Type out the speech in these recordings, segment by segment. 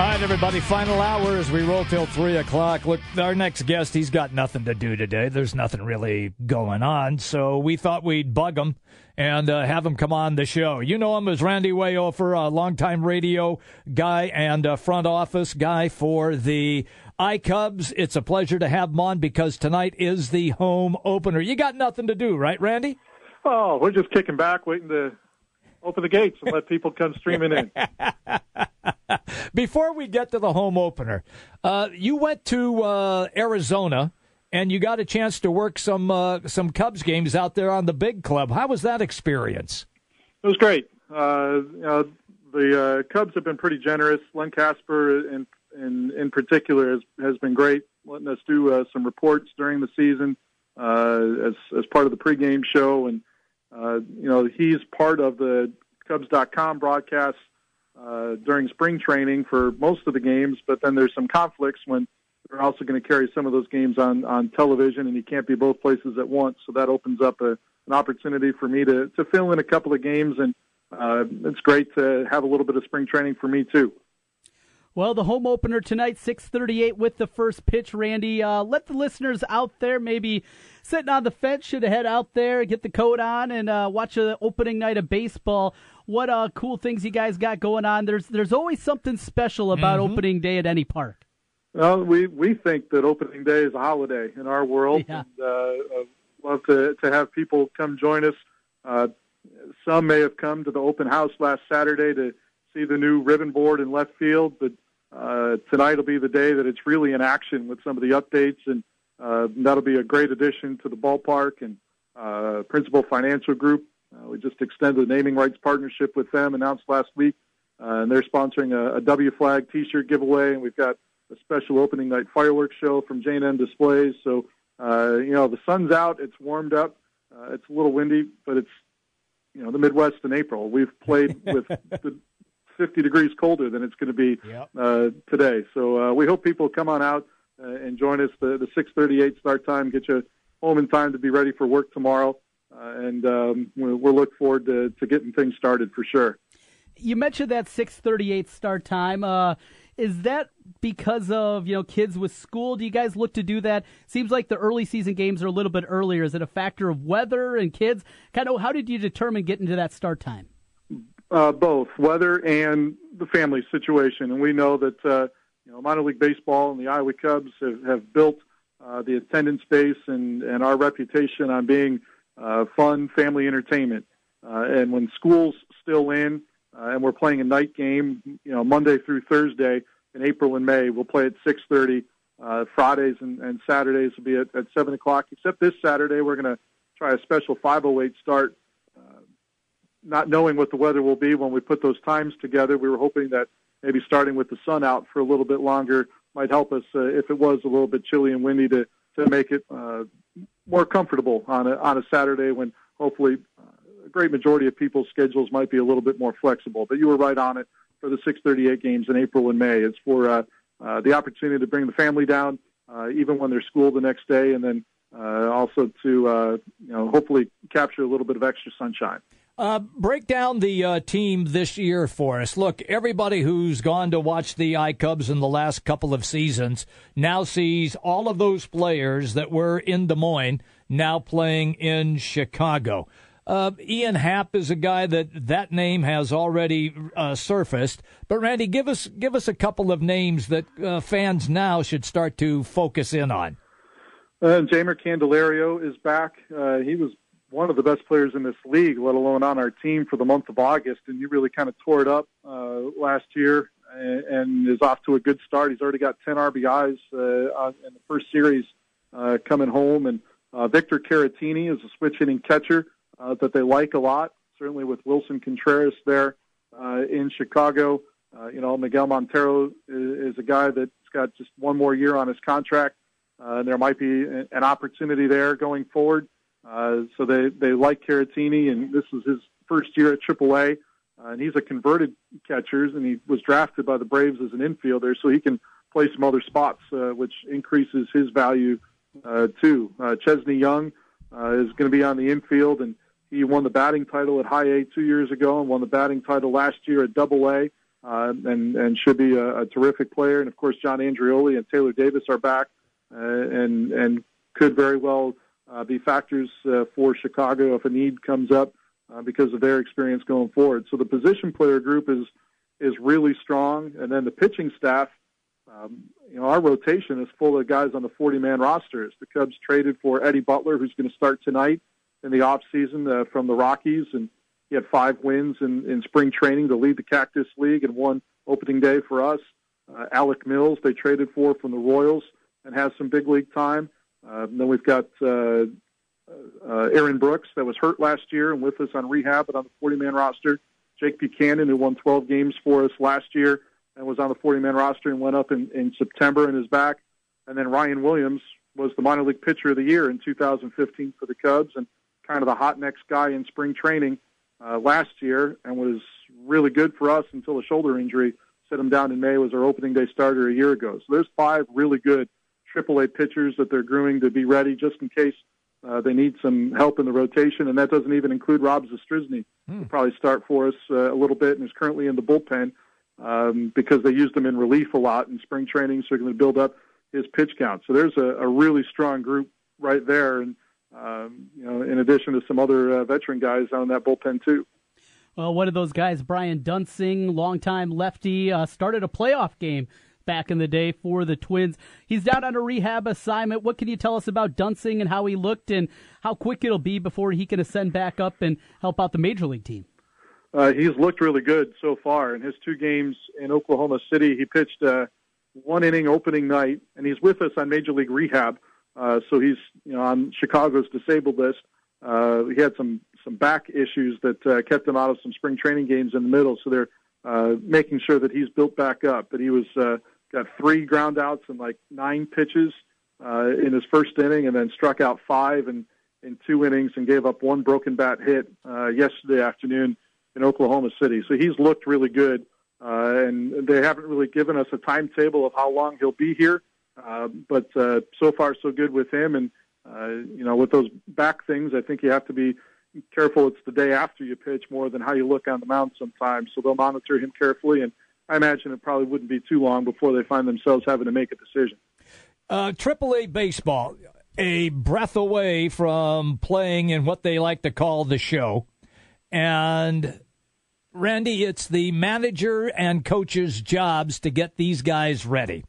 All right, everybody, final hour as we roll till 3 o'clock. Look, our next guest, he's got nothing to do today. There's nothing really going on, so we thought we'd bug him and uh, have him come on the show. You know him as Randy Wehofer, a longtime radio guy and front office guy for the iCubs. It's a pleasure to have him on because tonight is the home opener. You got nothing to do, right, Randy? Oh, we're just kicking back, waiting to open the gates and let people come streaming in. Before we get to the home opener, uh, you went to uh, Arizona and you got a chance to work some uh, some Cubs games out there on the big club. How was that experience? It was great. Uh, you know, the uh, Cubs have been pretty generous. Len Kasper, in in, in particular, has has been great, letting us do uh, some reports during the season as as part of the pregame show, and you know he's part of the Cubs.com broadcast uh, during spring training for most of the games, but then there's some conflicts when they're also going to carry some of those games on on television, and you can't be both places at once. So that opens up a, an opportunity for me to to fill in a couple of games, and uh, it's great to have a little bit of spring training for me too. Well, the home opener tonight, 6:38 with the first pitch. Randy, uh, let the listeners out there maybe sitting on the fence should head out there, get the coat on, and uh, watch the opening night of baseball what uh, cool things you guys got going on. There's there's always something special about mm-hmm. opening day at any park. Well, we we think that opening day is a holiday in our world. Yeah. And, uh, love to to have people come join us. Uh, some may have come to the open house last Saturday to see the new ribbon board in left field, but uh, tonight will be the day that it's really in action with some of the updates, and uh, that'll be a great addition to the ballpark. And uh, Principal Financial Group uh, we just extended a naming rights partnership with them, announced last week, uh, and they're sponsoring a, a W flag T-shirt giveaway, and we've got a special opening night fireworks show from J&M Displays. So, uh, you know, the sun's out, it's warmed up, uh, it's a little windy, but it's you know the Midwest in April. We've played with the 50 degrees colder than it's going to be yep. uh, today. So uh, we hope people come on out uh, and join us. The, the 6:38 start time get you home in time to be ready for work tomorrow uh, and um, we'll, we'll look forward to, to getting things started for sure. You mentioned that 6:38 start time. Uh, is that because of you know kids with school? Do you guys look to do that? Seems like the early season games are a little bit earlier. Is it a factor of weather and kids? Kind of how did you determine getting to that start time? Uh, both weather and the family situation, and we know that uh, you know minor league baseball and the Iowa Cubs have, have built uh, the attendance base and and our reputation on being uh, fun family entertainment. Uh, and when school's still in uh, and we're playing a night game, you know, Monday through Thursday in April and May, we'll play at 6:30. Uh, Fridays and, and Saturdays will be at, at 7 o'clock. Except this Saturday, we're going to try a special 508 start. Not knowing what the weather will be when we put those times together, we were hoping that maybe starting with the sun out for a little bit longer might help us uh, if it was a little bit chilly and windy to to make it uh, more comfortable on a on a Saturday when hopefully uh, a great majority of people's schedules might be a little bit more flexible. But you were right on it for the 6:38 games in April and May. It's for uh, uh, the opportunity to bring the family down, uh, even when there's school the next day, and then uh, also to uh, you know hopefully capture a little bit of extra sunshine. Uh, break down the uh, team this year for us. Look, everybody who's gone to watch the iCubs in the last couple of seasons now sees all of those players that were in Des Moines now playing in Chicago. Uh, Ian Happ is a guy that that name has already uh, surfaced. But Randy, give us give us a couple of names that uh, fans now should start to focus in on. Uh, Jeimer Candelario is back. Uh, he was one of the best players in this league, let alone on our team for the month of August. And he really kind of tore it up uh, last year and, and is off to a good start. He's already got 10 RBIs uh, in the first series uh, coming home. And uh, Victor Caratini is a switch hitting catcher uh, that they like a lot, certainly with Willson Contreras there uh, in Chicago. Uh, you know, Miguel Montero is, is a guy that's got just one more year on his contract. Uh, and there might be an opportunity there going forward. Uh, so they, they like Caratini, and this is his first year at AAA. Uh, and he's a converted catcher, and he was drafted by the Braves as an infielder, so he can play some other spots, uh, which increases his value uh, too. Uh, Chesney Young uh, is going to be on the infield, and he won the batting title at High A two years ago, and won the batting title last year at Double A, uh, and and should be a, a terrific player. And of course, John Andreoli and Taylor Davis are back, uh, and and could very well uh, be factors uh, for Chicago if a need comes up uh, because of their experience going forward. So the position player group is is really strong, and then the pitching staff. Um, you know, our rotation is full of guys on the 40-man rosters. The Cubs traded for Eddie Butler, who's going to start tonight in the off season uh, from the Rockies, and he had five wins in, in spring training to lead the Cactus League and one opening day for us. Uh, Alec Mills, they traded for from the Royals and has some big league time. Uh, then we've got uh, uh, Aaron Brooks that was hurt last year and with us on rehab, but on the 40 man roster. Jake Buchanan, who won 12 games for us last year and was on the 40 man roster and went up in, in September and is back. And then Ryan Williams was the minor league pitcher of the year in 2015 for the Cubs and kind of the hot next guy in spring training uh, last year and was really good for us until a shoulder injury set him down in May. Was our opening day starter a year ago. So there's five really good AAA pitchers that they're grooming to be ready just in case uh, they need some help in the rotation, and that doesn't even include Rob Zastryzny. Hmm. He'll probably start for us uh, a little bit and is currently in the bullpen um, because they used him in relief a lot in spring training, so they're going to build up his pitch count. So there's a, a really strong group right there, and um, you know, in addition to some other uh, veteran guys on that bullpen too. Well, one of those guys, Brian Duensing, longtime lefty, uh, started a playoff game back in the day for the Twins. He's down on a rehab assignment. What can you tell us about Duensing and how he looked and how quick it'll be before he can ascend back up and help out the major league team? Uh, he's looked really good so far. In his two games in Oklahoma City, he pitched uh, one inning opening night, and he's with us on Major League Rehab. Uh, so he's you know on Chicago's disabled list. Uh, he had some some back issues that uh, kept him out of some spring training games in the middle. So they're uh, making sure that he's built back up. But he was uh, got three ground outs and like nine pitches uh, in his first inning, and then struck out five in, in two innings and gave up one broken bat hit uh, yesterday afternoon in Oklahoma City. So he's looked really good, uh, and they haven't really given us a timetable of how long he'll be here. Uh, but uh, so far, so good with him. And uh, you know, with those back things, I think you have to be careful. It's the day after you pitch more than how you look on the mound sometimes. So they'll monitor him carefully and I imagine it probably wouldn't be too long before they find themselves having to make a decision. uh, A baseball, a breath away from playing in what they like to call the show. And Randy, it's the manager and coach's jobs to get these guys ready.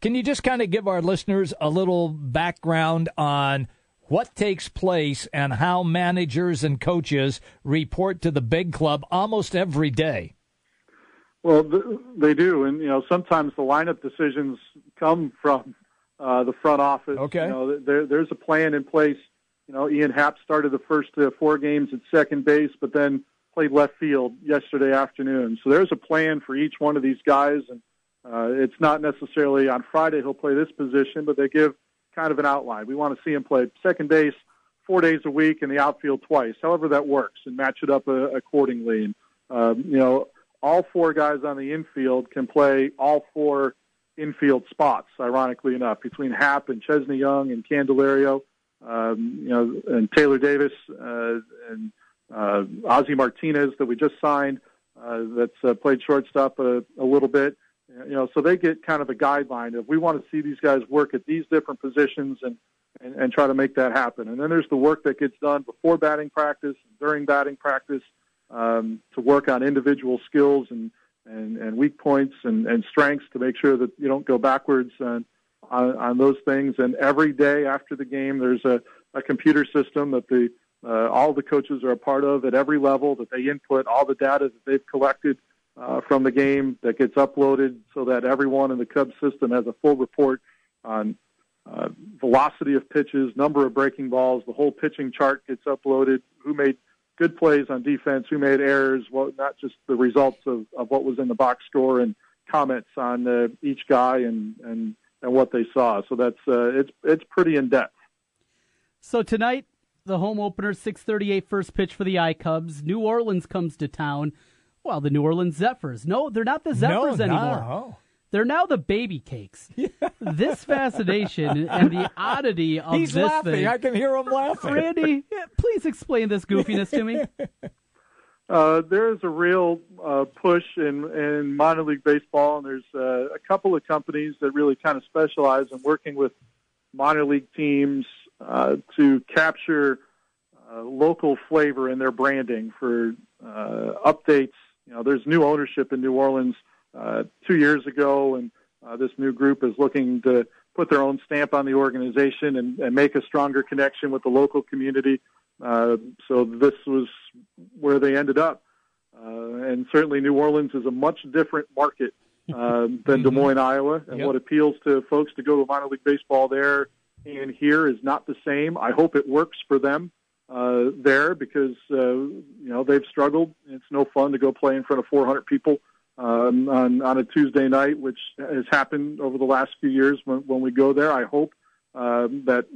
Can you just kind of give our listeners a little background on what takes place and how managers and coaches report to the big club almost every day? Well, they do, and you know sometimes the lineup decisions come from uh, the front office. Okay. You know, there, there's a plan in place. You know, Ian Happ started the first uh, four games at second base, but then played left field yesterday afternoon. So there's a plan for each one of these guys, and uh, it's not necessarily on Friday he'll play this position, but they give kind of an outline. We want to see him play second base four days a week and the outfield twice, however that works, and match it up uh, accordingly. And um, you know, all four guys on the infield can play all four infield spots. Ironically enough, between Happ and Chesney Young and Candelario, um, you know, and Taylor Davis uh, and uh, Ozzie Martinez that we just signed, uh, that's uh, played shortstop a, a little bit. You know, so they get kind of a guideline of we want to see these guys work at these different positions and, and and try to make that happen. And then there's the work that gets done before batting practice, during batting practice, um, to work on individual skills and, and, and weak points and, and strengths to make sure that you don't go backwards on, on, on those things. And every day after the game, there's a, a computer system that the uh, all the coaches are a part of at every level that they input all the data that they've collected uh, from the game that gets uploaded so that everyone in the Cubs system has a full report on uh, velocity of pitches, number of breaking balls. The whole pitching chart gets uploaded. Who made good plays on defense, who made errors, well, not just the results of, of what was in the box score and comments on uh, each guy and, and, and what they saw. So that's uh, it's it's pretty in depth. So tonight, the home opener, 6:38 first pitch for the I Cubs. New Orleans comes to town. Well, the New Orleans Zephyrs. No, they're not the Zephyrs no, anymore. No. They're now the baby cakes. This fascination and the oddity of He's this laughing. thing. I can hear him laughing. Randy, please explain this goofiness to me. Uh, there is a real uh, push in, in minor league baseball, and there's uh, a couple of companies that really kind of specialize in working with minor league teams uh, to capture uh, local flavor in their branding for uh, updates. You know, there's new ownership in New Orleans uh, two years ago, and uh, this new group is looking to put their own stamp on the organization and, and make a stronger connection with the local community. Uh, so this was where they ended up. Uh, and certainly New Orleans is a much different market uh, than Des Moines, Iowa. And Yep. what appeals to folks to go to minor league baseball there and here is not the same. I hope it works for them uh, there because, uh, you know, they've struggled. It's no fun to go play in front of 400 people um, on, on a Tuesday night, which has happened over the last few years when, when we go there. I hope um, that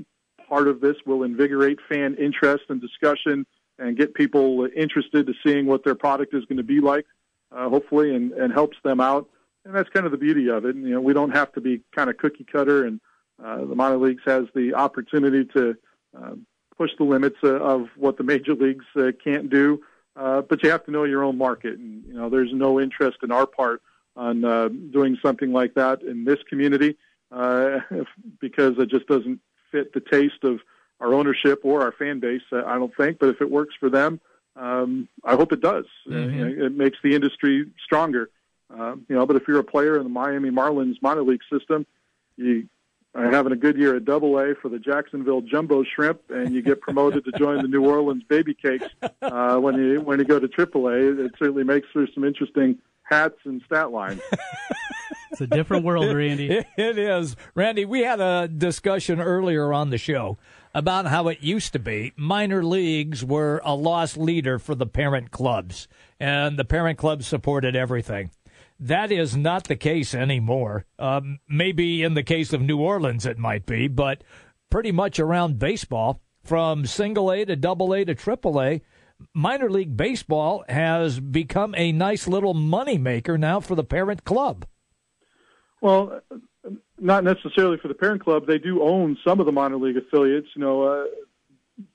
part of this will invigorate fan interest and discussion and get people interested to seeing what their product is going to be like, uh, hopefully, and, and helps them out. And that's kind of the beauty of it. You know, we don't have to be kind of cookie cutter, and uh, the minor leagues has the opportunity to uh, push the limits uh, of what the major leagues uh, can't do. Uh, but you have to know your own market, and you know, there's no interest in our part on uh, doing something like that in this community uh, because it just doesn't fit the taste of our ownership or our fan base. Uh, I don't think, but if it works for them, um, I hope it does. Uh, Mhm. it makes the industry stronger. Uh, you know, but if you're a player in the Miami Marlins minor league system, you having a good year at Double A for the Jacksonville Jumbo Shrimp, and you get promoted to join the New Orleans Baby Cakes uh, when you when you go to Triple A. It certainly makes for some interesting hats and stat lines. It's a different world, Randy. It- it is. Randy, we had a discussion earlier on the show about how it used to be minor leagues were a lost leader for the parent clubs, and the parent clubs supported everything. That is not the case anymore. Um, maybe in the case of New Orleans it might be, but pretty much around baseball, from single A to double A to triple A, minor league baseball has become a nice little moneymaker now for the parent club. Well, not necessarily for the parent club. They do own some of the minor league affiliates. You know, uh,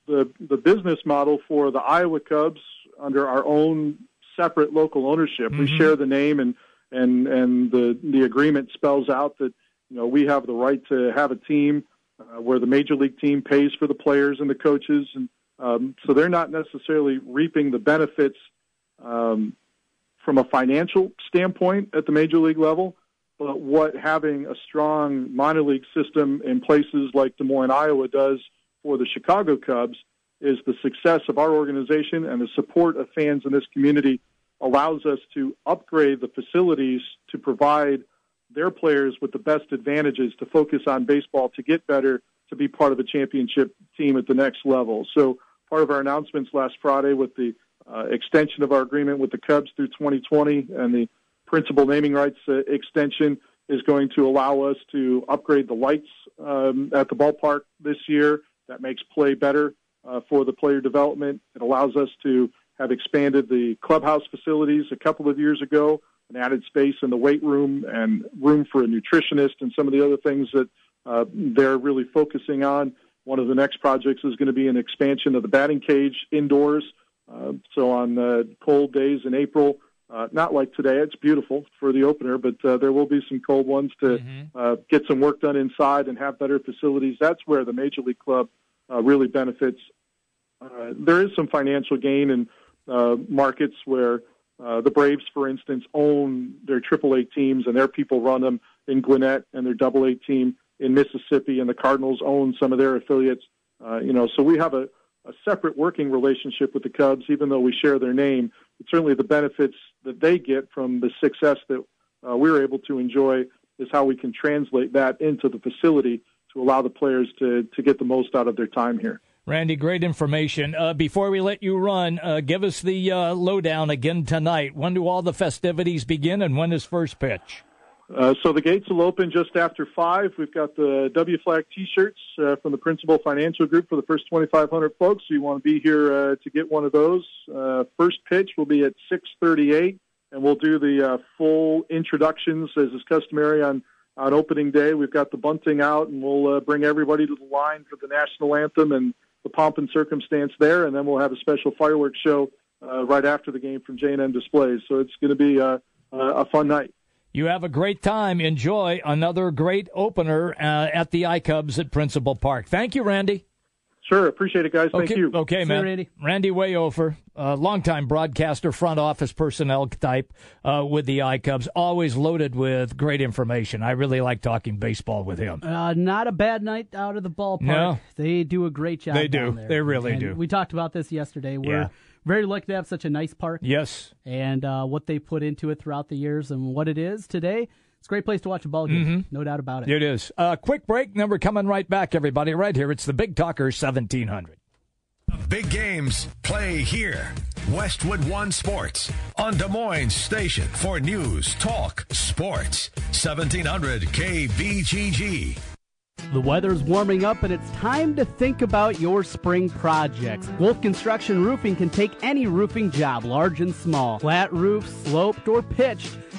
the the business model for the Iowa Cubs under our own separate local ownership. We Mhm. share the name, and and and the the agreement spells out that you know we have the right to have a team uh, where the major league team pays for the players and the coaches, and um, so they're not necessarily reaping the benefits um, from a financial standpoint at the major league level but what having a strong minor league system in places like Des Moines, Iowa does for the Chicago Cubs is the success of our organization and the support of fans in this community allows us to upgrade the facilities to provide their players with the best advantages to focus on baseball to get better to be part of a championship team at the next level. So part of our announcements last Friday with the uh, extension of our agreement with the Cubs through 2020 and the principal naming rights uh, extension is going to allow us to upgrade the lights um, at the ballpark this year. That makes play better uh, for the player development. It allows us to have expanded the clubhouse facilities a couple of years ago and added space in the weight room and room for a nutritionist and some of the other things that uh, they're really focusing on. One of the next projects is going to be an expansion of the batting cage indoors. Uh, so on uh, cold days in April, uh, not like today. It's beautiful for the opener, but uh, there will be some cold ones to uh, get some work done inside and have better facilities. That's where the Major League Club uh, really benefits. Uh, there is some financial gain in uh, markets where uh, the Braves, for instance, own their AAA teams and their people run them in Gwinnett and their Double A team in Mississippi, and the Cardinals own some of their affiliates. Uh, you know, so we have a, a separate working relationship with the Cubs, even though we share their name. But certainly, the benefits that they get from the success that uh, we're able to enjoy is how we can translate that into the facility to allow the players to to get the most out of their time here. Randy, great information. Uh, before we let you run, uh, give us the uh, lowdown again tonight. When do all the festivities begin, and when is first pitch? Uh, so the gates will open just after five. We've got the W Flag T-shirts uh, from the Principal Financial Group for the first 2,500 folks. So you want to be here uh, to get one of those. First pitch will be at 6:38, and we'll do the full introductions as is customary on on opening day. We've got the bunting out, and we'll bring everybody to the line for the national anthem and the pomp and circumstance there, and then we'll have a special fireworks show uh, right after the game from J&M Displays. So it's going to be uh, a fun night. You have a great time. Enjoy another great opener uh, at the iCubs at Principal Park. Thank you, Randy. Sure, appreciate it, guys. Thank okay, you. Okay, See man. You, Randy. Randy Wehofer, uh, longtime broadcaster, front office personnel type uh, with the iCubs, always loaded with great information. I really like talking baseball with him. Uh, not a bad night out of the ballpark. No. They do a great job. They do. there. They really And do. We talked about this yesterday. We're Yeah. very lucky to have such a nice park Yes. and uh, what they put into it throughout the years and what it is today. It's a great place to watch a ball game. Mm-hmm. No doubt about it. It is. Uh, quick break, then we're coming right back, everybody, right here. It's the Big Talker 1700. Big games play here. Westwood One Sports on Des Moines Station for news, talk, sports. 1700 KBGG. The weather's warming up and it's time to think about your spring projects. Wolf Construction Roofing can take any roofing job, large and small. Flat roof, sloped, or pitched.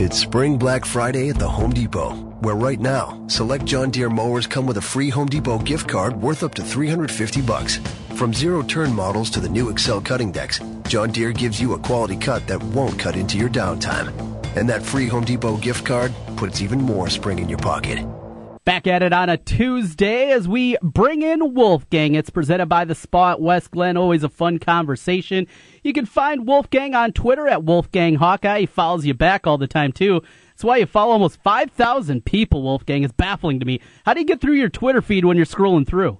It's Spring Black Friday at the Home Depot, where right now, select John Deere mowers come with a free Home Depot gift card worth up to 350 bucks. From zero turn models to the new Accel cutting decks, John Deere gives you a quality cut that won't cut into your downtime. And that free Home Depot gift card puts even more spring in your pocket. Back at it on a Tuesday as we bring in Wolfgang. It's presented by the Spot West Glen. Always a fun conversation. You can find Wolfgang on Twitter at Wolfgang Hawkeye. He follows you back all the time, too. That's why you follow almost 5,000 people, Wolfgang. It's baffling to me. How do you get through your Twitter feed when you're scrolling through?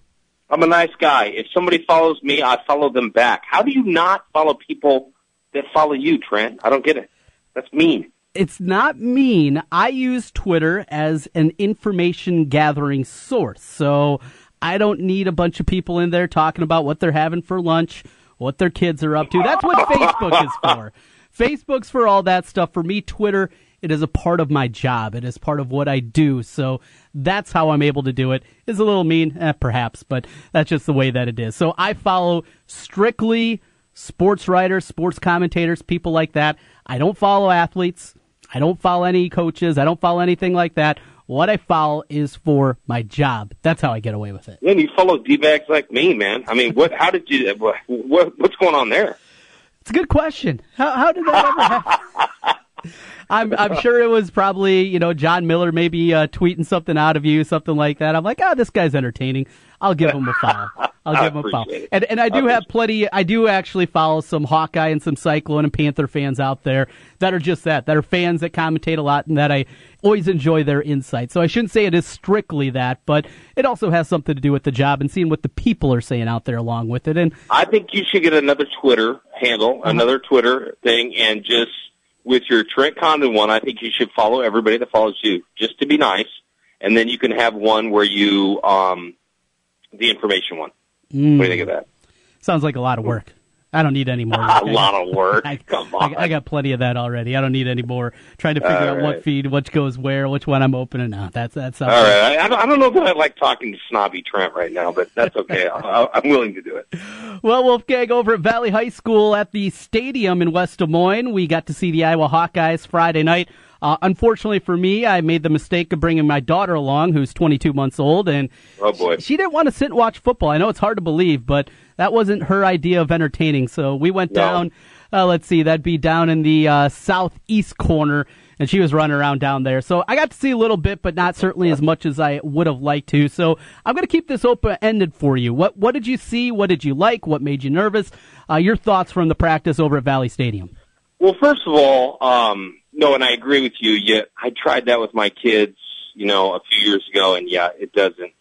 I'm a nice guy. If somebody follows me, I follow them back. How do you not follow people that follow you, Trent? I don't get it. That's mean. It's not mean. I use Twitter as an information gathering source. So I don't need a bunch of people in there talking about what they're having for lunch, what their kids are up to. That's what Facebook is for. Facebook's for all that stuff. For me, Twitter, it is a part of my job. It is part of what I do. So that's how I'm able to do it. it. Is a little mean, eh, perhaps, but that's just the way that it is. So I follow strictly sports writers, sports commentators, people like that. I don't follow athletes. I don't follow any coaches. I don't follow anything like that. What I follow is for my job. That's how I get away with it. Then you follow d-bags like me, man. I mean, what? How did you? What, what, what's going on there? It's a good question. How, how did that ever happen? I'm I'm sure it was probably you know John Miller maybe uh, tweeting something out of you something like that. I'm like, oh, this guy's entertaining. I'll give him a follow. I'll give him a it. And and I do have plenty. I do actually follow some Hawkeye and some Cyclone and Panther fans out there that are just that. That are fans that commentate a lot and that I always enjoy their insight. So I shouldn't say it is strictly that, but it also has something to do with the job and seeing what the people are saying out there along with it. And I think you should get another Twitter handle, another Twitter thing, and just with your Trent Condon one, I think you should follow everybody that follows you, just to be nice, and then you can have one where you um the information one. What do you think of hmm. that? sounds like a lot of work. I don't need any more. A lot of work. I, Come on. I got plenty of that already. I don't need any more trying to figure All out what feed, which goes where, which one I'm opening. No, that's that's All right. I, I don't- I don't know that I like talking to snobby Trent right now, but that's okay. I, I'm willing to do it. Well, Wolfgang over at Valley High School at the stadium in West Des Moines, we got to see the Iowa Hawkeyes Friday night. Uh, unfortunately for me, I made the mistake of bringing my daughter along, who's 22 months old, and Oh boy. she didn't want to sit and watch football. I know it's hard to believe, but that wasn't her idea of entertaining. So we went No. down. Uh, let's see, that'd be down in the uh, southeast corner, and she was running around down there. So I got to see a little bit, but not certainly as much as I would have liked to. So I'm going to keep this open ended for you. What what did you see? What did you like? What made you nervous? Uh, your thoughts from the practice over at Valley Stadium. Well, first of all, um, no, and I agree with you. Yeah, I tried that with my kids, you know, a few years ago, and yeah, it doesn't.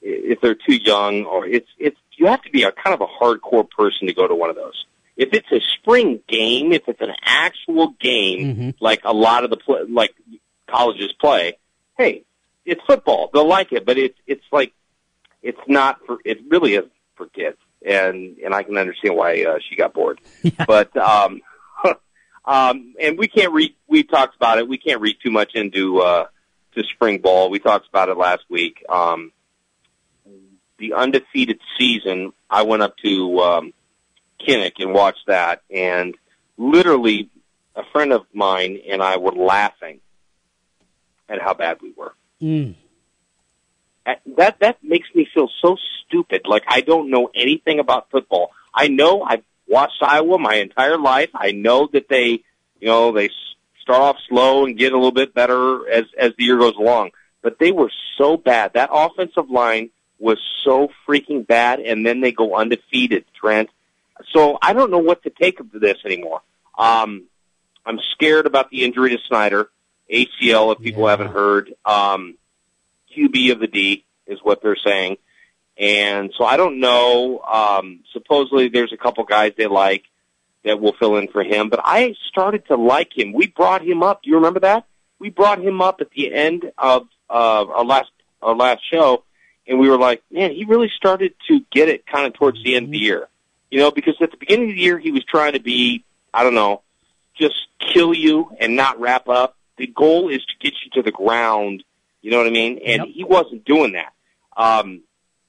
If they're too young, or it's it's you have to be a kind of a hardcore person to go to one of those. If it's a spring game, if it's an actual game, like a lot of the pla like colleges play. Hey, it's football. They'll like it, but it's it's like it's not for it really is for kids, and and I can understand why uh, she got bored. Yeah. But um, um, and we can't read. We talked about it. We can't read too much into uh, to spring ball. We talked about it last week. Um, the undefeated season. I went up to um, Kinnick and watched that, and literally, a friend of mine and I were laughing at how bad we were. Mm. That that makes me feel so stupid. Like I don't know anything about football. I know I've watched Iowa my entire life. I know that they, you know, they start off slow and get a little bit better as as the year goes along. But they were so bad. That offensive line was so freaking bad, and then they go undefeated, Trent. So I don't know what to take of this anymore. Um, I'm scared about the injury to Snyder, ACL. If people Yeah. haven't heard, um, QB of the D is what they're saying, and so I don't know. Um, supposedly, there's a couple guys they like that will fill in for him, but I started to like him. We brought him up. Do you remember that? We brought him up at the end of uh, our last our last show, and we were like, man, he really started to get it kind of towards the end of the year. You know, because at the beginning of the year he was trying to be, I don't know, just kill you and not wrap up. The goal is to get you to the ground. You know what I mean? And Yep. he wasn't doing that. Um,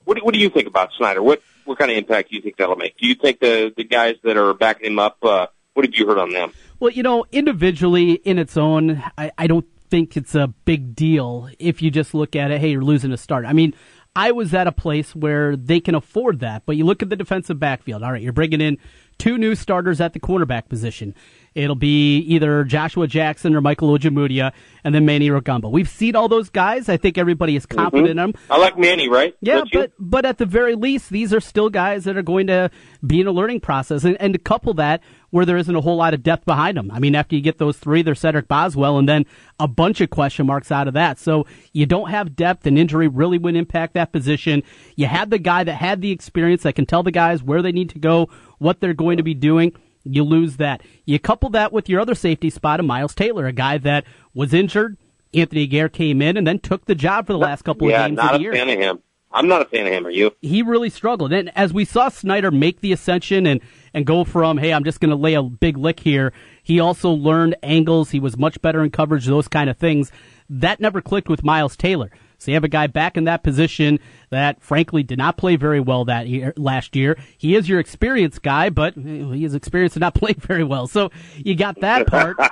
what do, what do you think about Snyder? What what kind of impact do you think that'll make? Do you think the the guys that are backing him up? Uh, what have you heard on them? Well, you know, individually in its own, I, I don't think it's a big deal if you just look at it, hey, you're losing a start. I mean, I was at a place where they can afford that, but you look at the defensive backfield. All right, you're bringing in two new starters at the cornerback position. It'll be either Joshua Jackson or Michael Ojemudia, and then Manny Rugamba. We've seen all those guys. I think everybody is mm-hmm. confident in them. I like Manny, right? Yeah, but but at the very least, these are still guys that are going to be in a learning process, and, and to couple that where there isn't a whole lot of depth behind them. I mean, after you get those three, there's Cedric Boswell, and then a bunch of question marks out of that. So you don't have depth, and injury really would impact that position. You had the guy that had the experience that can tell the guys where they need to go, what they're going to be doing. You lose that. You couple that with your other safety spot of Miles Taylor, a guy that was injured. Anthony Gair came in and then took the job for the last couple yeah, of games not of a year fan of him. I'm not a fan of him. Are you? he really struggled. And as we saw Snyder make the ascension and, and go from, hey, I'm just going to lay a big lick here, he also learned angles. He was much better in coverage, those kind of things. That never clicked with Miles Taylor. So you have a guy back in that position that, frankly, did not play very well that year, last year. He is your experienced guy, but eh, he is experienced and not playing very well. So you got that part.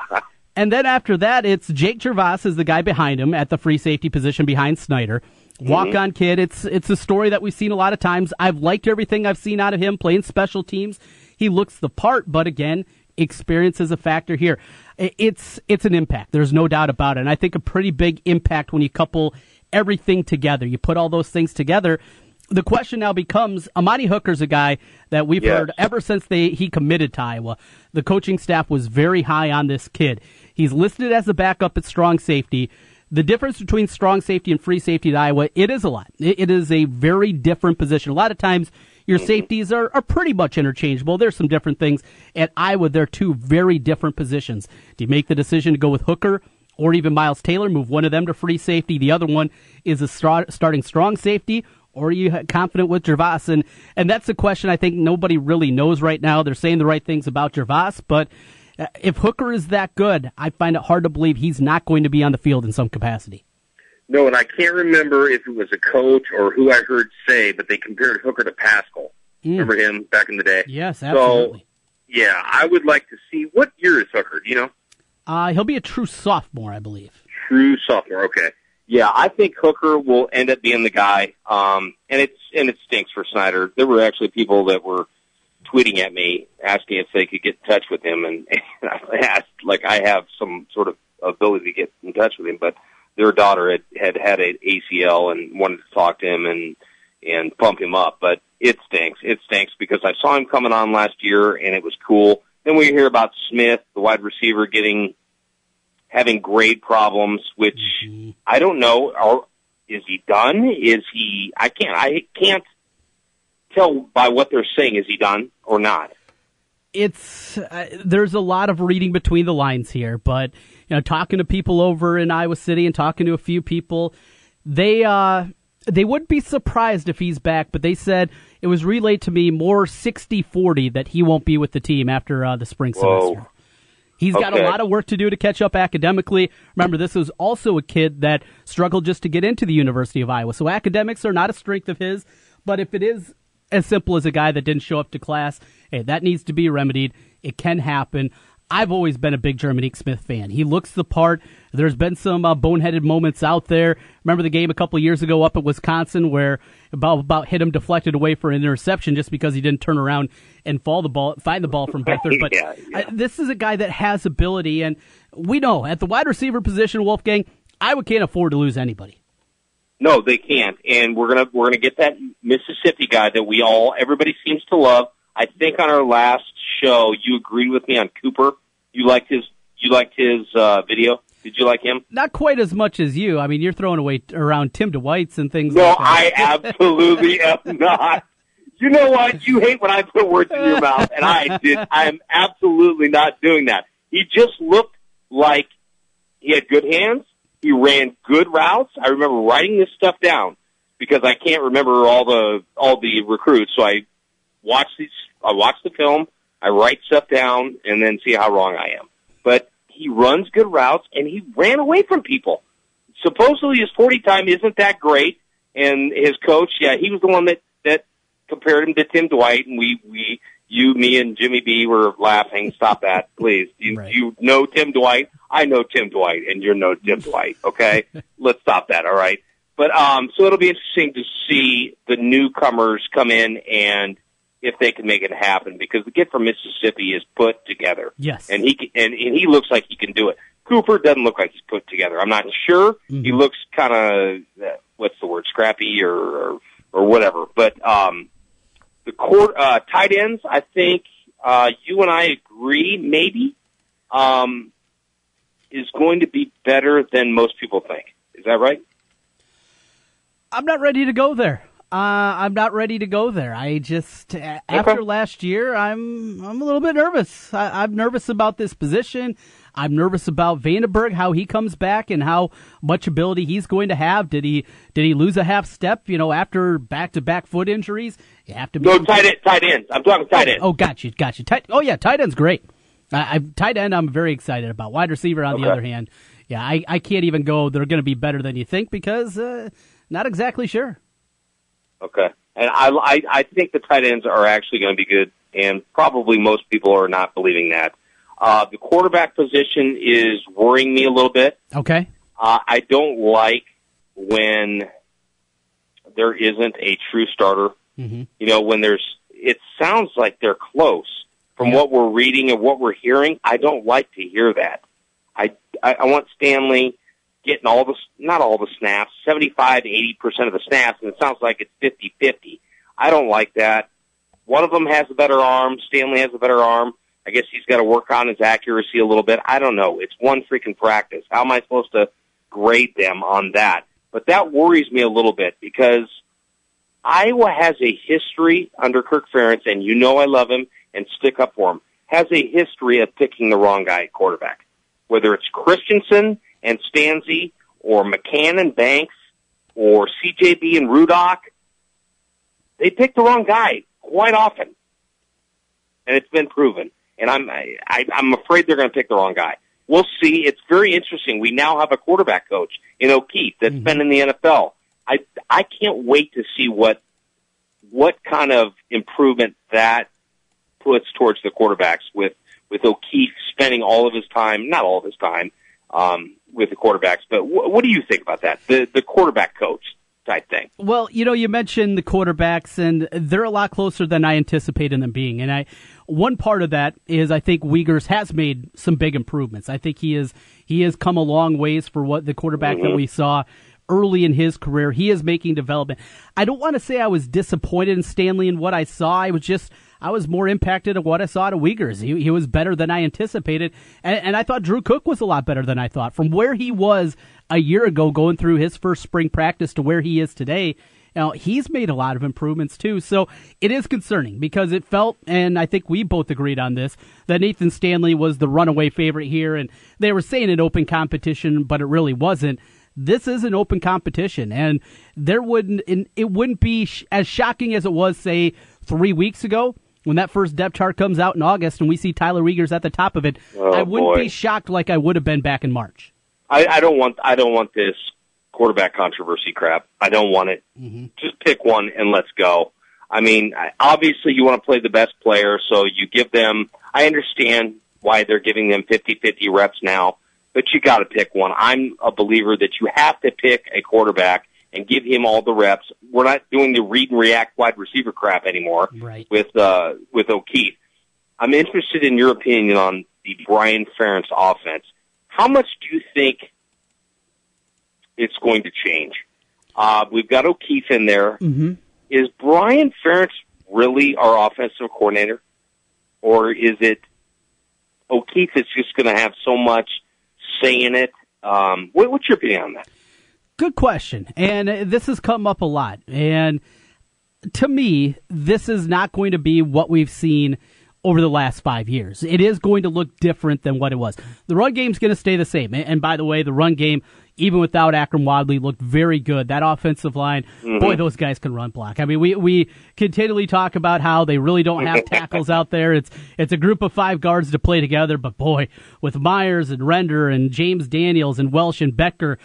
And then after that, it's Jake Gervase is the guy behind him at the free safety position behind Snyder. Mm-hmm. Walk on kid. It's it's a story that we've seen a lot of times. I've liked everything I've seen out of him playing special teams. He looks the part, but again, experience is a factor here. It's it's an impact. There's no doubt about it. And I think a pretty big impact when you couple everything together. You put all those things together. The question now becomes Amani Hooker's a guy that we've Yes. heard ever since they he committed to Iowa. The coaching staff was very high on this kid. He's listed as a backup at strong safety. The difference between strong safety and free safety at Iowa, it is a lot. It, it is a very different position. A lot of times your mm-hmm. safeties are, are pretty much interchangeable. There's some different things. At Iowa, they're two very different positions. Do you make the decision to go with Hooker or even Miles Taylor, move one of them to free safety? The other one is a stra- starting strong safety or are you confident with Gervase? And, and that's the question I think nobody really knows right now. They're saying the right things about Gervase, but uh, if Hooker is that good, I find it hard to believe he's not going to be on the field in some capacity. No, and I can't remember if it was a coach or who I heard say, but they compared Hooker to Pascal. Remember him back in the day? Yes, So, absolutely. yeah, I would like to see what year is Hooker. Do you know? Uh, he'll be a true sophomore, I believe. True sophomore. Okay. Yeah, I think Hooker will end up being the guy. Um, and it's and it stinks for Snyder. There were actually people that were tweeting at me asking if they could get in touch with him, and, and I asked like I have some sort of ability to get in touch with him, but their daughter had had had an ACL and wanted to talk to him and and pump him up, but it stinks. It stinks because I saw him coming on last year and it was cool. Then we hear about Smith, the wide receiver, getting having grade problems, which I don't know. Or is he done? Is he? I can't. I can't tell by what they're saying. Is he done or not? It's uh, there's a lot of reading between the lines here, but you know, talking to people over in Iowa City and talking to a few people, they uh, they would be surprised if he's back, but they said it was relayed to me more 60-40 that he won't be with the team after uh, the spring Whoa. semester. He's got a lot of work to do to catch up academically. Remember, this was also a kid that struggled just to get into the University of Iowa. So academics are not a strength of his. But if it is as simple as a guy that didn't show up to class, hey, that needs to be remedied. It can happen. I've always been a big Jerminic Smith fan. He looks the part. There's been some uh, boneheaded moments out there. Remember the game a couple of years ago up at Wisconsin where about, about hit him deflected away for an interception just because he didn't turn around and fall the ball, find the ball from Beckler. But Yeah, yeah. I- this is a guy that has ability, and we know at the wide receiver position, Wolfgang, Iowa can't afford to lose anybody. No, they can't, and we're gonna we're gonna get that Mississippi guy that we all everybody seems to love. I think on our last show you agreed with me on Cooper. You liked his you liked his uh, video. Did you like him? Not quite as much as you. I mean, you're throwing away around Tim Dwight's and things No, like I absolutely am not. You know what? You hate when I put words in your mouth, and I did. I am absolutely not doing that. He just looked like he had good hands. He ran good routes. I remember writing this stuff down because I can't remember all the all the recruits. So I watch these. I watch the film. I write stuff down and then see how wrong I am. But he runs good routes and he ran away from people. Supposedly his 40 time isn't that great. And his coach, yeah, he was the one that, that compared him to Tim Dwight. And we, we, you, me and Jimmy B were laughing. Stop that, please. You, Right. you know Tim Dwight. I know Tim Dwight and you're no Tim Dwight. Okay. Let's stop that. All right. But, um, so it'll be interesting to see the newcomers come in and if they can make it happen because the kid from Mississippi is put together Yes. and he can, and, and he looks like he can do it. Cooper doesn't look like he's put together. I'm not sure. He looks kind of uh, what's the word, scrappy or or, or whatever. But um, the court uh, tight ends, I think uh, you and I agree, maybe um, is going to be better than most people think. Is that right? I'm not ready to go there. Uh, I'm not ready to go there. I just a- after last year, I'm I'm a little bit nervous. I, I'm nervous about this position. I'm nervous about VandeBerg, how he comes back, and how much ability he's going to have. Did he did he lose a half step? You know, after back to back foot injuries, you have to be No, tight end, tight ends. I'm talking tight ends. Oh, got you, got you. Tight, oh yeah, tight end's great. I, I tight end, I'm very excited about. Wide receiver, on the other hand, yeah, I, I can't even go. They're going to be better than you think because uh, not exactly sure. Okay. And I, I, I think the tight ends are actually going to be good, and probably most people are not believing that. Uh, the quarterback position is worrying me a little bit. Okay, Uh, I don't like when there isn't a true starter. Mhm. You know, when there's, it sounds like they're close. From Yeah. what we're reading and what we're hearing, I don't like to hear that. I, I, I want Stanley getting all the, not all the snaps, 75 to 80% of the snaps, and it sounds like it's 50-50. I don't like that. One of them has a better arm. Stanley has a better arm. I guess he's got to work on his accuracy a little bit. I don't know. It's one freaking practice. How am I supposed to grade them on that? But that worries me a little bit because Iowa has a history under Kirk Ferentz, and you know I love him and stick up for him, has a history of picking the wrong guy at quarterback. Whether it's Christensen and Stanzi or McCann and Banks or CJB and Rudock, they pick the wrong guy quite often. And it's been proven. And I'm, I, I'm afraid they're going to pick the wrong guy. We'll see. It's very interesting. We now have a quarterback coach in O'Keefe that's mm-hmm. been in the NFL. I, I can't wait to see what, what kind of improvement that puts towards the quarterbacks with, with O'Keefe spending all of his time, not all of his time, um, with the quarterbacks. But wh- what do you think about that? The, the quarterback coach type thing. Well, you know, you mentioned the quarterbacks, and they're a lot closer than I anticipated them being. And I, one part of that is I think Wiegers has made some big improvements. I think he is he has come a long ways for what the quarterback that we saw early in his career. He is making development. I don't want to say I was disappointed in Stanley and what I saw. I was just I was more impacted of what I saw to Wiegers. He, he was better than I anticipated, and, and I thought Drew Cook was a lot better than I thought. From where he was a year ago, going through his first spring practice to where he is today, know, he's made a lot of improvements too. So it is concerning because it felt, and I think we both agreed on this, that Nathan Stanley was the runaway favorite here, and they were saying an open competition, but it really wasn't. This is an open competition, and there wouldn't it wouldn't be as shocking as it was, say, three weeks ago when that first depth chart comes out in August and we see Tyler Wiegers at the top of it. Oh, I wouldn't boy. be shocked like I would have been back in March. I, I don't want I don't want this quarterback controversy crap. I don't want it. Mm-hmm. Just pick one and let's go. I mean, obviously you want to play the best player, so you give them. I understand why they're giving them 50-50 reps now, but you got to pick one. I'm a believer that you have to pick a quarterback and give him all the reps. We're not doing the read and react wide receiver crap anymore Right. with uh, with O'Keefe. I'm interested in your opinion on the Brian Ferentz offense. How much do you think it's going to change? Uh, we've got O'Keefe in there. Mm-hmm. Is Brian Ferentz really our offensive coordinator, or is it O'Keefe is just going to have so much say in it? Um, what, what's your opinion on that? Good question. And uh, this has come up a lot. And to me, this is not going to be what we've seen over the last five years. It is going to look different than what it was. The run game's going to stay the same. And- by the way, the run game, even without Akrum Wadley, looked very good. That offensive line, boy, those guys can run block. I mean, we, we continually talk about how they really don't have tackles out there. It's it's a group of five guards to play together, but boy, with Myers and Render and James Daniels and Welsh and Becker,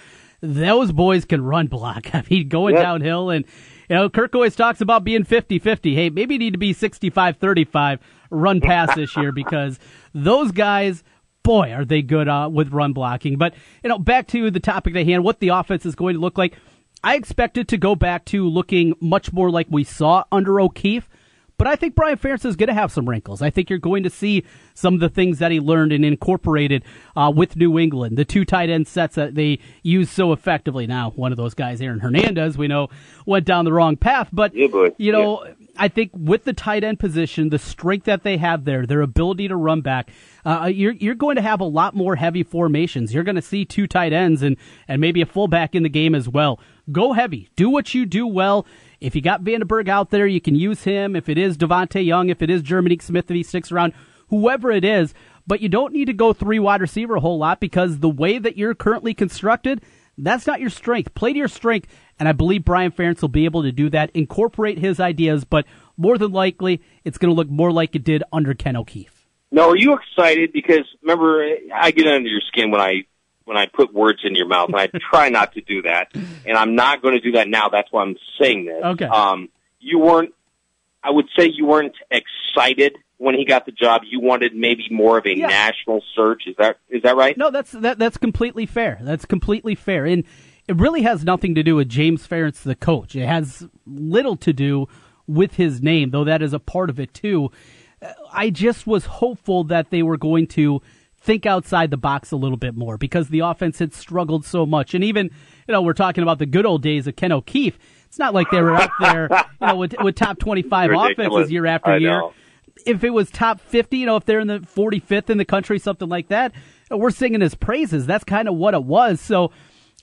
those boys can run block. I mean, going Yep. downhill and you know, Kirk always talks about being 50-50. Hey, maybe you need to be 65-35 run pass this year because those guys, boy, are they good uh, with run blocking. But, you know, back to the topic at hand, what the offense is going to look like. I expect it to go back to looking much more like we saw under O'Keefe. But I think Brian Ferentz is going to have some wrinkles. I think you're going to see some of the things that he learned and incorporated uh, with New England, the two tight end sets that they use so effectively. Now, one of those guys, Aaron Hernandez, we know went down the wrong path. But, Yeah, you know, I think with the tight end position, the strength that they have there, their ability to run back, uh, you're you're going to have a lot more heavy formations. You're going to see two tight ends and and maybe a fullback in the game as well. Go heavy. Do what you do well. If you got VandeBerg out there, you can use him. If it is Devonte Young, if it is Jerminic Smith, if he sticks around, whoever it is. But you don't need to go three wide receiver a whole lot because the way that you're currently constructed, that's not your strength. Play to your strength, and I believe Brian Ferentz will be able to do that. Incorporate his ideas, but more than likely, it's going to look more like it did under Ken O'Keefe. No, are you excited? Because remember, I get under your skin when I when I put words in your mouth, and I try not to do that, and I'm not going to do that now. That's why I'm saying this. Okay. Um, you weren't. I would say you weren't excited when he got the job. You wanted maybe more of a Yeah. national search. Is that is that right? No, that's that that's completely fair. That's completely fair, and it really has nothing to do with James Ferentz, the coach. It has little to do with his name, though that is a part of it too. Uh, I just was hopeful that they were going to think outside the box a little bit more because the offense had struggled so much, and even you know we're talking about the good old days of Ken O'Keefe. It's not like they were up there, you know, with, with top twenty-five Ridiculous. offenses year after I year know. if it was top 50, you know, if they're in the 45th in the country, something like that, we're singing his praises. That's kind of what it was. So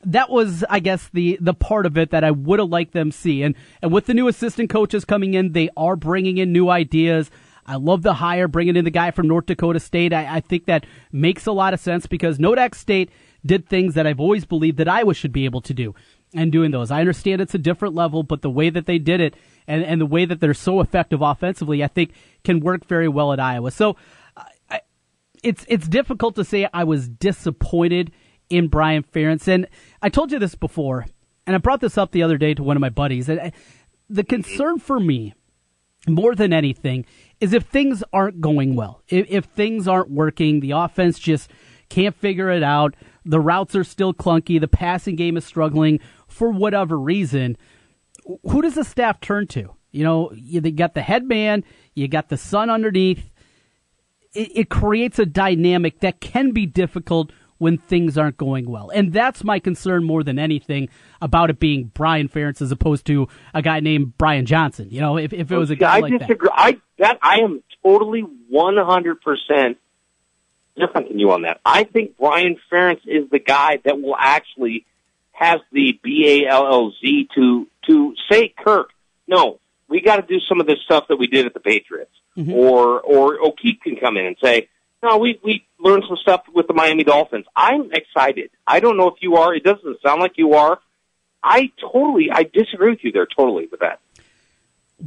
that was, I guess, the the part of it that I would have liked them see. And and with the new assistant coaches coming in, they are bringing in new ideas. I love the hire, bringing in the guy from North Dakota State. I, I think that makes a lot of sense because Nodak State did things that I've always believed that Iowa should be able to do and doing those. I understand it's a different level, but the way that they did it and, and the way that they're so effective offensively, I think can work very well at Iowa. So I, it's it's difficult to say I was disappointed in Brian Ferentz. And I told you this before, and I brought this up the other day to one of my buddies. And the concern for me, more than anything, is if things aren't going well, if, if things aren't working, the offense just can't figure it out, the routes are still clunky, the passing game is struggling for whatever reason, who does the staff turn to? You know, you got the head man, you got the son underneath. It, it creates a dynamic that can be difficult when things aren't going well. And that's my concern more than anything about it being Brian Ferentz as opposed to a guy named Brian Johnson. You know, if, if it was a guy I like that. disagree. I that I am totally one hundred percent different than you on that. I think Brian Ferentz is the guy that will actually have the B A L L Z to to say, Kirk, no, we got to do some of this stuff that we did at the Patriots, mm-hmm. or or O'Keefe can come in and say, no, we we learned some stuff with the Miami Dolphins. I'm excited. I don't know if you are. It doesn't sound like you are. I totally, I disagree with you there totally with that.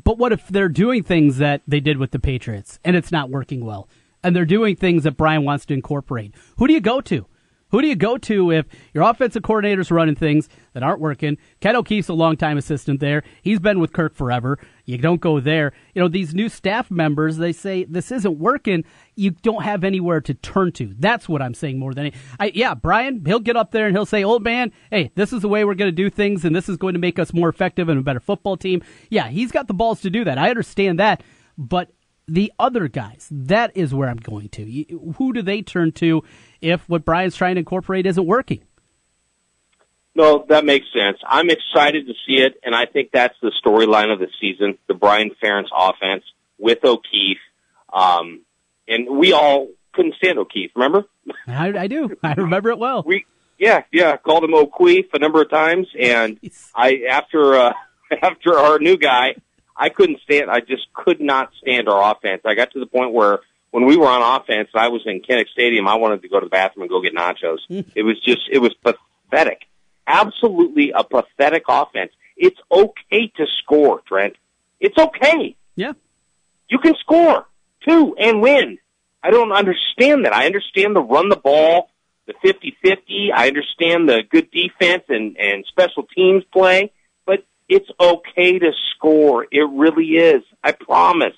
But what if they're doing things that they did with the Patriots and it's not working well? And they're doing things that Brian wants to incorporate. Who do you go to? Who do you go to if your offensive coordinator's running things that aren't working? Ken O'Keefe's a longtime assistant there. He's been with Kirk forever. You don't go there. You know, these new staff members, they say this isn't working. You don't have anywhere to turn to. That's what I'm saying more than any. Yeah, Brian, he'll get up there and he'll say, old man, hey, this is the way we're going to do things and this is going to make us more effective and a better football team. Yeah, he's got the balls to do that. I understand that. But the other guys, that is where I'm going to. Who do they turn to if what Brian's trying to incorporate isn't working. No, that makes sense. I'm excited to see it, and I think that's the storyline of the season: the Brian Ferentz offense with O'Keefe. Um, and we all couldn't stand O'Keefe. Remember? I, I do. I remember it well. We, yeah, yeah, called him O'Keefe a number of times, and I after uh, after our new guy, I couldn't stand. I just could not stand our offense. I got to the point where when we were on offense, I was in Kinnick Stadium. I wanted to go to the bathroom and go get nachos. Hmm. it was just, it was pathetic. Absolutely a pathetic offense. It's okay to score, Trent. It's okay. Yeah. You can score two and win. I don't understand that. I understand the run the ball, the 50-50. I understand the good defense and, and special teams play, but it's okay to score. It really is. I promise.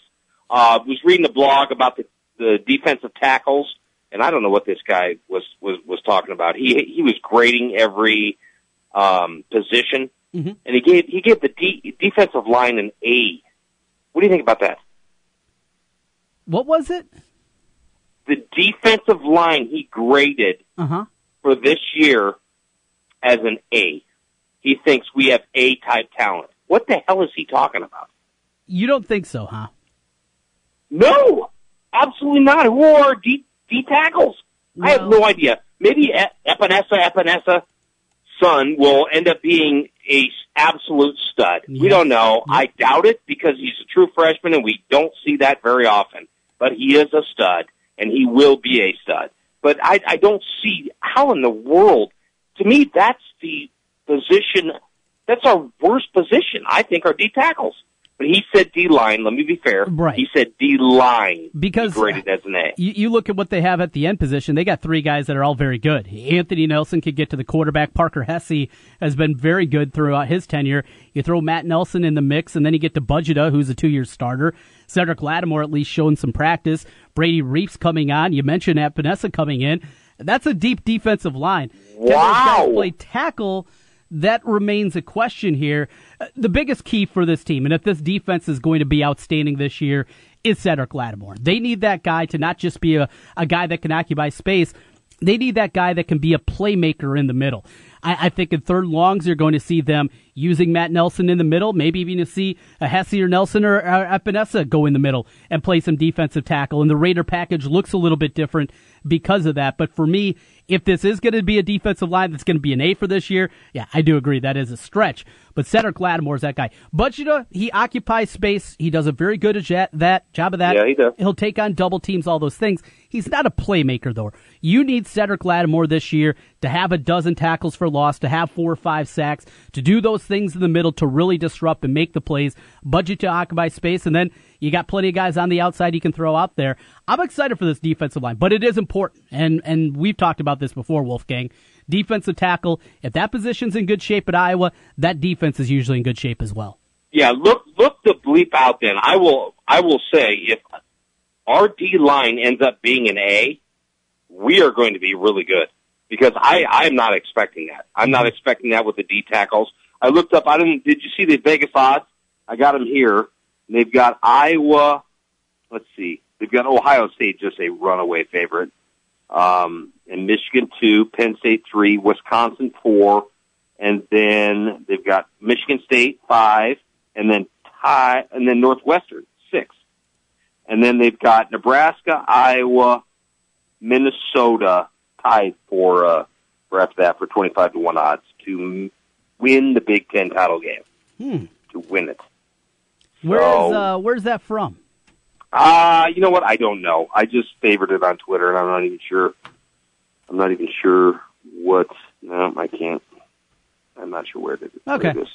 Uh, was reading a blog about the the defensive tackles, and I don't know what this guy was was was talking about. He he was grading every um, position, mm-hmm. and he gave he gave the de- defensive line an A. What do you think about that? What was it? The defensive line he graded uh-huh. for this year as an A. He thinks we have A type talent. What the hell is he talking about? You don't think so, huh? No. Absolutely not. Who are D, D tackles? I have no idea. Maybe Epenesa Epenesa son will end up being a absolute stud. Yeah. We don't know. Yeah. I doubt it because he's a true freshman and we don't see that very often. But he is a stud and he will be a stud. But I, I don't see how in the world. To me, that's the position. That's our worst position. I think our D tackles. But he said D line. Let me be fair. Right. He said D line because graded as an A. You, you, look at what they have at the end position. They got three guys that are all very good. Anthony Nelson could get to the quarterback. Parker Hesse has been very good throughout his tenure. You throw Matt Nelson in the mix, and then you get to Bazata, who's a two-year starter. Cedric Lattimore at least showing some practice. Brady Reiff's coming on. You mentioned Epenesa coming in. That's a deep defensive line. Wow. play tackle that remains a question here. Uh, the biggest key for this team, and if this defense is going to be outstanding this year, is Cedric Lattimore. They need that guy to not just be a, a guy that can occupy space, they need that guy that can be a playmaker in the middle. I, I, think in third longs, you're going to see them using Matt Nelson in the middle, maybe even to see a Hesse or Nelson or, or Epenesa go in the middle and play some defensive tackle. And the Raider package looks a little bit different because of that. But for me, if this is going to be a defensive line that's going to be an A for this year, yeah, I do agree that is a stretch. But Cedric Lattimore is that guy. Bazata, he occupies space. He does a very good at that job of that. Yeah, he does. He'll take on double teams, all those things. He's not a playmaker though. You need Cedric Lattimore this year to have a dozen tackles for loss, to have four or five sacks, to do those things in the middle to really disrupt and make the plays. Budget to occupy space, and then you got plenty of guys on the outside you can throw out there. I'm excited for this defensive line, but it is important, and and we've talked about this before, Wolfgang. Defensive tackle, if that position's in good shape at Iowa, that defense is usually in good shape as well. Yeah, look look the bleep out. Then I will I will say if our D line ends up being an A, we are going to be really good because I I am not expecting that. I'm not expecting that with the D tackles. I looked up. I didn't. Did you see the Vegas odds? I got them here. They've got Iowa. Let's see. They've got Ohio State, just a runaway favorite. Um, and Michigan two, Penn State three, Wisconsin four, and then they've got Michigan State five, and then tie, and then Northwestern six, and then they've got Nebraska, Iowa, Minnesota tied for uh, for after that for twenty five to one odds to win the Big Ten title game. to win it. Where's So- uh, where's that from? Uh, you know what? I don't know. I just favored it on Twitter, and I'm not even sure. I'm not even sure what. No, I can't. I'm not sure where it is. Okay. it is.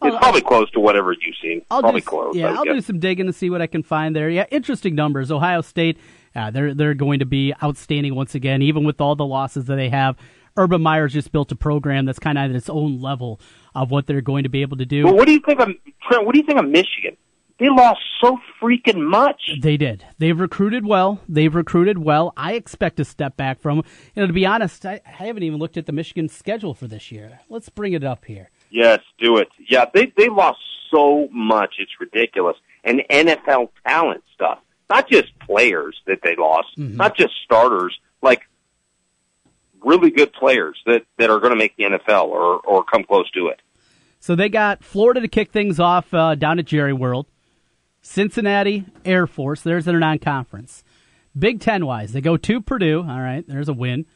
It's probably close to whatever you've seen. I'll probably do, close. Yeah, I'll guess. do some digging to see what I can find there. Yeah, interesting numbers. Ohio State, uh, they're they're going to be outstanding once again, even with all the losses that they have. Urban Meyer's just built a program that's kind of at its own level of what they're going to be able to do. Well, what do you think of Trent? What do you think of Michigan? They lost so freaking much. They did. They've recruited well. They've recruited well. I expect a step back from. You know, to be honest, I, I haven't even looked at the Michigan schedule for this year. Let's bring it up here. Yes, do it. Yeah, they they lost so much. It's ridiculous. And NFL talent stuff. Not just players that they lost, not just starters, like really good players that that are going to make the NFL or or come close to it. So they got Florida to kick things off uh, down at Jerry World. Cincinnati Air Force. There's their non-conference. Big Ten wise, they go to Purdue. All right, there's a win.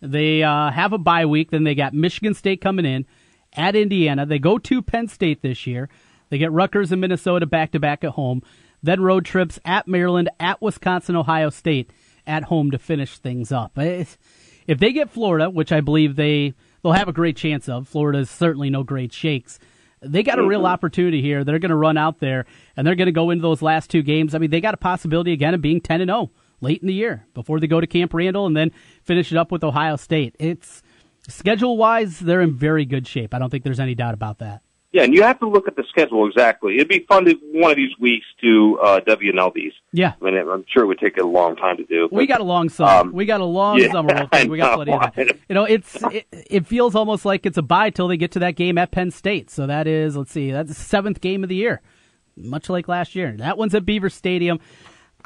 They uh, have a bye week. Then they got Michigan State coming in at Indiana. They go to Penn State this year. They get Rutgers and Minnesota back to back at home. Then road trips at Maryland, at Wisconsin, Ohio State, at home to finish things up. It's- if they get Florida, which I believe they they'll have a great chance of, Florida is certainly no great shakes. They got a real mm-hmm. opportunity here. They're going to run out there and they're going to go into those last two games. I mean, they got a possibility again of being ten and zero late in the year before they go to Camp Randall and then finish it up with Ohio State. It's schedule wise, they're in very good shape. I don't think there's any doubt about that. Yeah, and you have to look at the schedule exactly. It'd be fun to one of these weeks to uh, WNL these. Yeah. I mean, I'm sure it would take a long time to do. But, We got a long summer. Um, we got a long yeah, summer. Wolfgang. We got plenty of that. You know, it's it, it feels almost like it's a bye till they get to that game at Penn State. So that is, let's see, that's the seventh game of the year, much like last year. That one's at Beaver Stadium.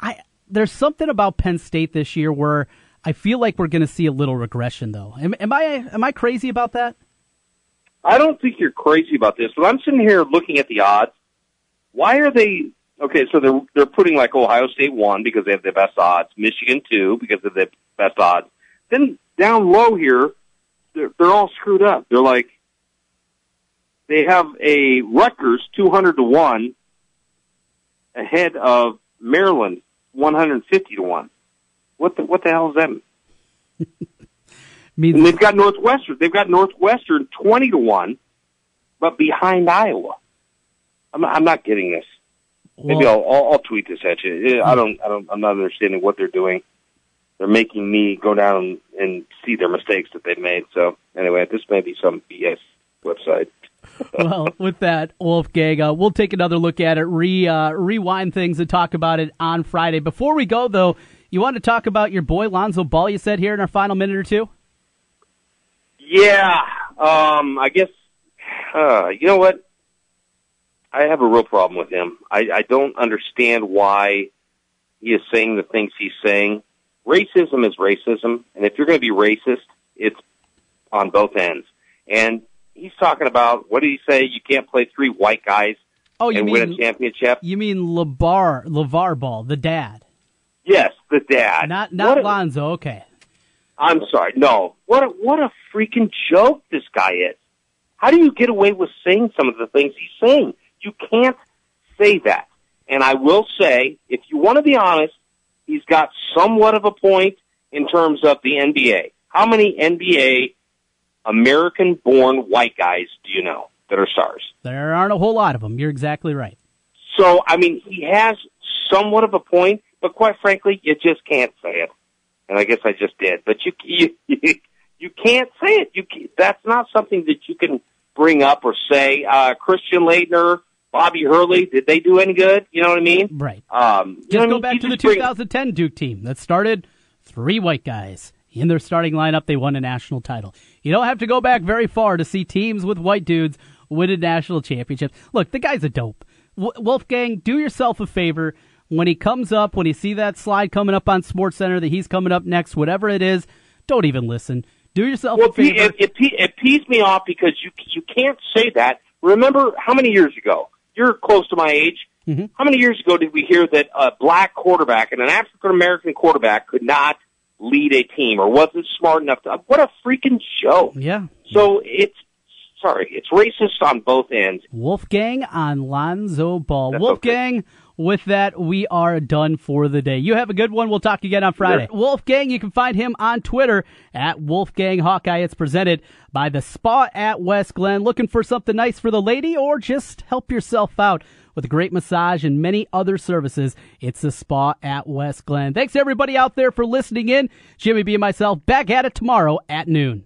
I there's something about Penn State this year where I feel like we're going to see a little regression, though. Am, am I am I crazy about that? I don't think you're crazy about this, but I'm sitting here looking at the odds. Why are they okay? So they're they're putting like Ohio State one because they have the best odds, Michigan two because of the best odds. Then down low here, they're, they're all screwed up. They're like they have a Rutgers two hundred to one ahead of Maryland one hundred fifty to one. What the what the hell is that? Means And they've got Northwestern. They've got Northwestern twenty to one, but behind Iowa. I'm not, I'm not getting this. Maybe well, I'll, I'll I'll tweet this at you. I don't I don't I'm not understanding what they're doing. They're making me go down and see their mistakes that they've made. So anyway, this may be some BS website. well, with that, Wolfgang, uh, we'll take another look at it, re uh, rewind things, and talk about it on Friday. Before we go, though, you want to talk about your boy Lonzo Ball? You said here in our final minute or two. Yeah, um, I guess uh, you know what. I have a real problem with him. I, I don't understand why he is saying the things he's saying. Racism is racism, and if you're going to be racist, it's on both ends. And he's talking about what did he say? You can't play three white guys Oh, you and win a championship. you mean LaVar LaVar Ball, the dad, Yes, the dad. not What not a- Lonzo. Okay, I'm sorry. No. What a, what a freaking joke this guy is. How do you get away with saying some of the things he's saying? You can't say that. And I will say, if you want to be honest, he's got somewhat of a point in terms of the NBA. How many NBA American born white guys do you know that are stars? there aren't a whole lot of them. You're exactly right. So, I mean, he has somewhat of a point, but quite frankly, you just can't say it. And I guess I just did, but you you you can't say it. You can, that's not something that you can bring up or say. Uh, Christian Laettner, Bobby Hurley, did they do any good? You know what I mean? Right. Um, Just what I go mean? back You to the bring- 2010 Duke team that started three white guys. In their starting lineup, they won a national title. You don't have to go back very far to see teams with white dudes win a national championship. Look, the guy's a dope. W- Wolfgang, do yourself a favor. When he comes up, when you see that slide coming up on Sports Center that he's coming up next, whatever it is, don't even listen. Do yourself Well, a favor. it, it, it, it pees me off because you you can't say that. Remember how many years ago? You're close to my age. Mm-hmm. How many years ago did we hear that a black quarterback and an African American quarterback could not lead a team or wasn't smart enough to? What a freaking show! yeah. So it's Sorry, it's racist on both ends. Wolfgang on Lonzo Ball. That's Wolfgang, okay. With that, we are done for the day. You have a good one. We'll talk again on Friday. Wolfgang, you can find him on Twitter at Wolfgang Hawkeye. It's presented by the Spa at West Glen. Looking for something nice for the lady or just help yourself out with a great massage and many other services. It's the Spa at West Glen. Thanks everybody out there for listening in. Jimmy B and myself back at it tomorrow at noon.